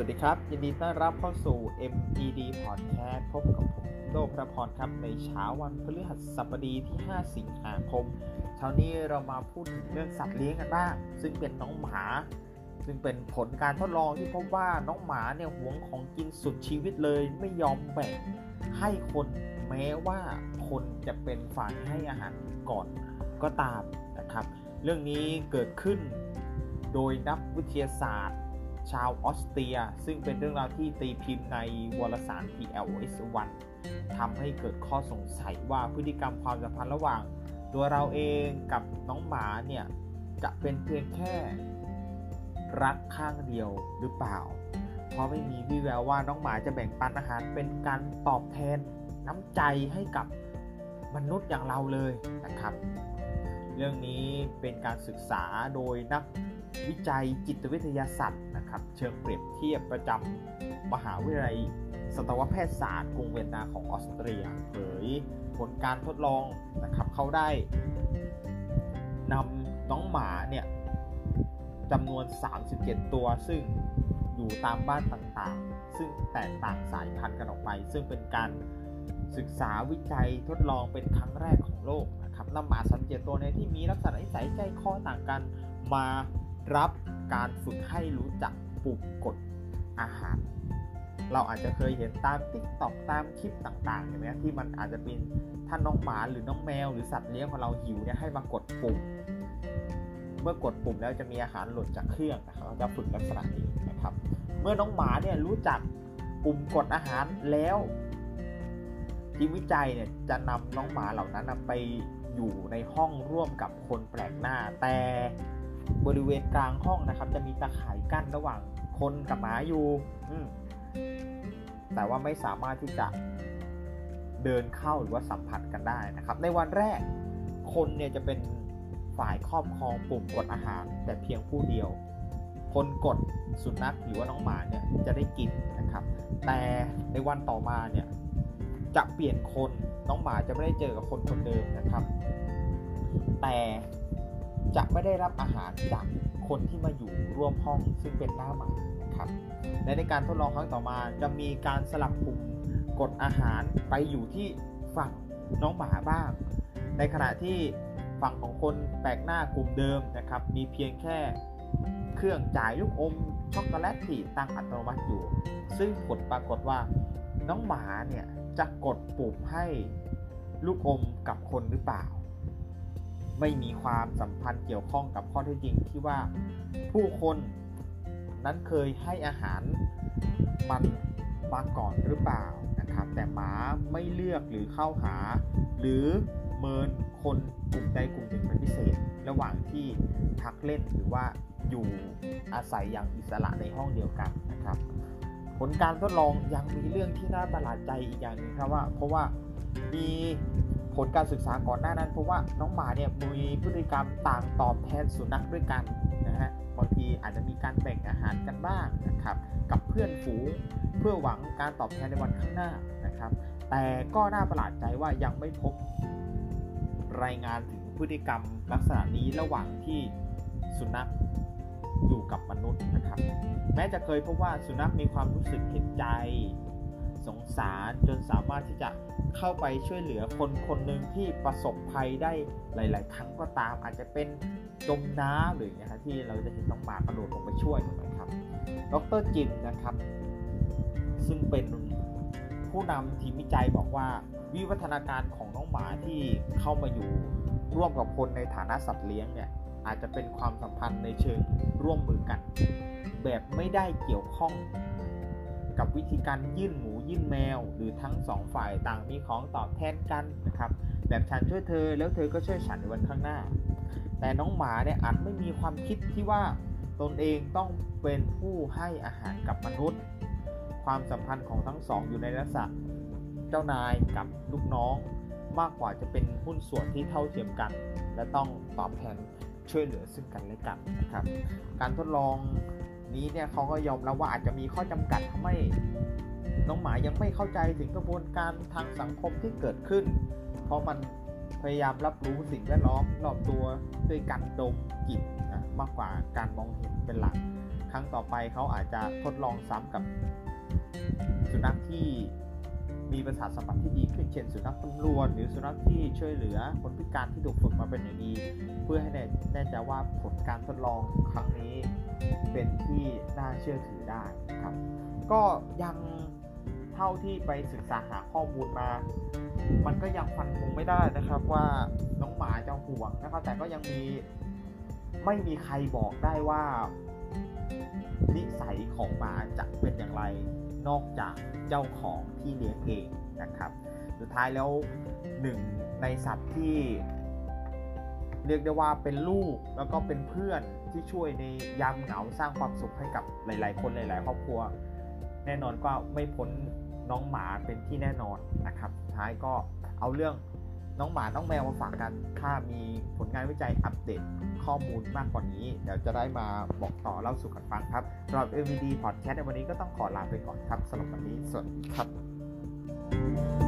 วัสดีครับ ยินดีต้อนรับเข้าสู่ MED Podcast พบกับผมโดพระพรครับ ในเช้าวันพฤหัสบดีที่ 5 สิงหาคมเช้านี้เรามาพูดถึงเรื่องสัตว์เลี้ยงกันบ้าง ซึ่งเป็นน้องหมา ซึ่งเป็นผลการทดลองที่พบว่าน้องหมาเนี่ยหวงของกินสุดชีวิตเลยไม่ยอมแบ่งให้คนแม้ว่าคนจะเป็นฝ่ายให้อาหารก่อนก็ตามนะครับ เรื่องนี้เกิดขึ้นโดยนักวิทยาศาสตร์ ชาวออสเตรีย ซึ่งเป็นเรื่องราวที่ตีพิมพ์ในวารสาร PLOS 1 ทำให้เกิดข้อสงสัยว่าพฤติกรรมความสัมพันธ์ระหว่าง ตัวเราเองกับน้องหมาเนี่ย จะเป็นเพียงแค่รักข้างเดียวหรือเปล่า เพราะไม่มีวี่แววว่าน้องหมาจะแบ่งปันอาหารเป็นการตอบแทนน้ำใจให้กับมนุษย์อย่างเราเลยนะครับ เรื่องนี้เป็นการศึกษาโดยนักวิจัยจิตวิทยาศาสตร์ นะครับเชิงเปรียบเทียบประจำมหาวิทยาลัยสัตวแพทยศาสตร์กรุงเวียนนาของออสเตรียเผยผลการทดลองนะครับเขาได้นำน้องหมาเนี่ยจำนวน 37 ตัว ซึ่งอยู่ตามบ้านต่างๆ ซึ่งแตกต่างสายพันธุ์กันออกไป ซึ่งเป็นการศึกษาวิจัยทดลองเป็นครั้งแรกของโลกนะครับนำหมา37ตัวเนี่ยที่มีลักษณะนิสัยใจคอต่างกันมารับ การฝึกให้รู้จักปุ่มกดอาหาร เราอาจจะเคยเห็นตามติ๊กต็อกตามคลิปต่างๆเห็นไหมที่มันอาจจะเป็นท่านน้องหมาหรือน้องแมว หรือสัตว์เลี้ยงของเราหิวเนี่ยให้มากดปุ่ม เมื่อกดปุ่มแล้วจะมีอาหารหล่นจากเครื่องนะครับเราจะฝึกลักษณะนี้นะครับ เมื่อน้องหมาเนี่ยรู้จักปุ่มกดอาหารแล้วทีมวิจัยเนี่ยจะนำน้องหมาเหล่านั้นไปอยู่ในห้องร่วมกับคนแปลกหน้าแต่ บริเวณกลางห้องนะครับ จะมีตะข่ายกั้นระหว่างคนกับหมาอยู่แต่ว่าไม่สามารถที่จะเดินเข้าหรือว่าสัมผัสกันได้นะครับ ในวันแรกคนเนี่ยจะเป็นฝ่ายครอบครองปุ่มกดอาหาร แต่เพียงผู้เดียว คนกดสุนัขหรือว่าน้องหมาเนี่ยจะได้กินนะครับ แต่ในวันต่อมาเนี่ยจะเปลี่ยนคนน้องหมาจะไม่ได้เจอกับคนคนเดิมนะครับ แต่ จะไม่ได้รับอาหารจากคนที่มาอยู่ร่วมห้องซึ่งเป็นหน้าหมานะครับและในการทดลองครั้งต่อมาจะมีการสลับปุ่มกดอาหารไปอยู่ที่ฝั่งน้องหมาบ้าง ในขณะที่ฝั่งของคนแปลกหน้ากลุ่มเดิมนะครับ มีเพียงแค่เครื่องจ่ายลูกอมช็อกโกแลตที่ตั้งอัตโนมัติอยู่ ซึ่งผลปรากฏว่าน้องหมาเนี่ยจะกดปุ่มให้ลูกอมกับคนหรือเปล่า ไม่มีความสัมพันธ์เกี่ยวข้องกับข้อเท็จจริงที่ว่าผู้คนนั้นเคยให้อาหารมันมาก่อนหรือเปล่านะครับ แต่หมาไม่เลือกหรือเข้าหา หรือเมินคนกลุ่มใดกลุ่มหนึ่งเป็นพิเศษ ระหว่างที่พักเล่นหรือว่าอยู่อาศัยอย่างอิสระในห้องเดียวกันนะครับ ผลการทดลองยังมีเรื่องที่น่าประหลาดใจอีกอย่างหนึ่งครับว่า เพราะว่ามี ผลการศึกษาก่อนหน้านั้นเพราะว่าน้องหมาเนี่ยมีพฤติกรรมต่างตอบแทนสุนัขด้วยกันนะฮะบางทีอาจจะมีการแบ่งอาหารกันบ้างนะครับกับเพื่อนฝูงเพื่อหวังการตอบแทนในวันข้างหน้านะครับ แต่ก็น่าประหลาดใจว่ายังไม่พบรายงานถึงพฤติกรรมลักษณะนี้ระหว่างที่สุนัขอยู่กับมนุษย์นะครับ แม้จะเคยพบว่าสุนัขมีความรู้สึกเห็นใจ สงสารจนสามารถที่จะเข้าไปช่วยเหลือคนคนหนึ่งที่ประสบภัยได้หลาย ๆ ครั้งก็ตาม อาจจะเป็นจมน้ำหรือนะครที่เราจะเห็นน้องหมากระโดดลงไปช่วยนะครับ ดรจิมนะครับ ซึ่งเป็นผู้นำทีมวิจัยบอกว่าวิวัฒนาการของน้องหมาที่เข้ามาอยู่ร่วมกับคนในฐานะสัตว์เลี้ยงเนี่ยอาจจะเป็นความสัมพันธ์ในเชิงร่วมมือกัน แบบไม่ได้เกี่ยวข้อง กับวิธีการยื่นหมูยื่นแมว หรือทั้งสองฝ่ายต่างมีของตอบแทนกันนะครับแบบฉันช่วยเธอแล้วเธอก็ช่วยฉันในวันข้างหน้า แต่น้องหมาเนี่ยอาจไม่มีความคิดที่ว่าตนเองต้องเป็นผู้ให้อาหารกับมนุษย์ ความสัมพันธ์ของทั้งสองอยู่ในลักษณะเจ้านายกับลูกน้อง มากกว่าจะเป็นหุ้นส่วนที่เท่าเทียมกัน และต้องตอบแทนช่วยเหลือซึ่งกันและกันนะครับ การทดลอง นี้เนี่ยเขาก็ยอมรับว่าอาจจะมีข้อจำกัดทำให้น้องหมายังไม่เข้าใจถึงกระบวนการทางสังคมที่เกิดขึ้น เพราะมันพยายามรับรู้สิ่งแวดล้อมรอบตัวด้วยการดมกลิ่นนะมากกว่าการมองเห็นเป็นหลัก ครั้งต่อไปเขาอาจจะทดลองซ้ำกับสุนัขที่ มีประสาทสัมผัสที่ดีขึ้นเช่นสุนัขตำรวจหรือสุนัขที่ช่วยเหลือคนพิการที่ถูกฝึกมาเป็นอย่างดี เพื่อให้แน่ใจว่าผลการทดลองครั้งนี้เป็นที่น่าเชื่อถือได้ครับ ก็ยังเท่าที่ไปศึกษาหาข้อมูลมา มันก็ยังฟันธงไม่ได้นะครับว่าน้องหมาจะห่วงนะครับ แต่ก็ยังมีไม่มีใครบอกได้ว่า นิสัยของหมาจะเป็นอย่างไร นอกจากเจ้าของที่เลี้ยงเองนะครับ สุดท้ายแล้วหนึ่งในสัตว์ที่เรียกได้ว่าเป็นลูกแล้วก็เป็นเพื่อนที่ช่วยในยามเหงาสร้างความสุขให้กับหลาย ๆ คนหลาย ๆ ครอบครัว แน่นอนก็ไม่พ้นน้องหมาเป็นที่แน่นอนนะครับ สุดท้ายก็เอาเรื่อง น้องหมา น้องแมวมาฝากกันถ้ามีผลงานวิจัยอัปเดตข้อมูลมากกว่านี้ เดี๋ยวจะได้มาบอกต่อเล่าสู่กันฟังครับสำหรับ MVD Podcast ในวันนี้ก็ต้องขอลาไปก่อนครับสำหรับวันนี้สวัสดีครับ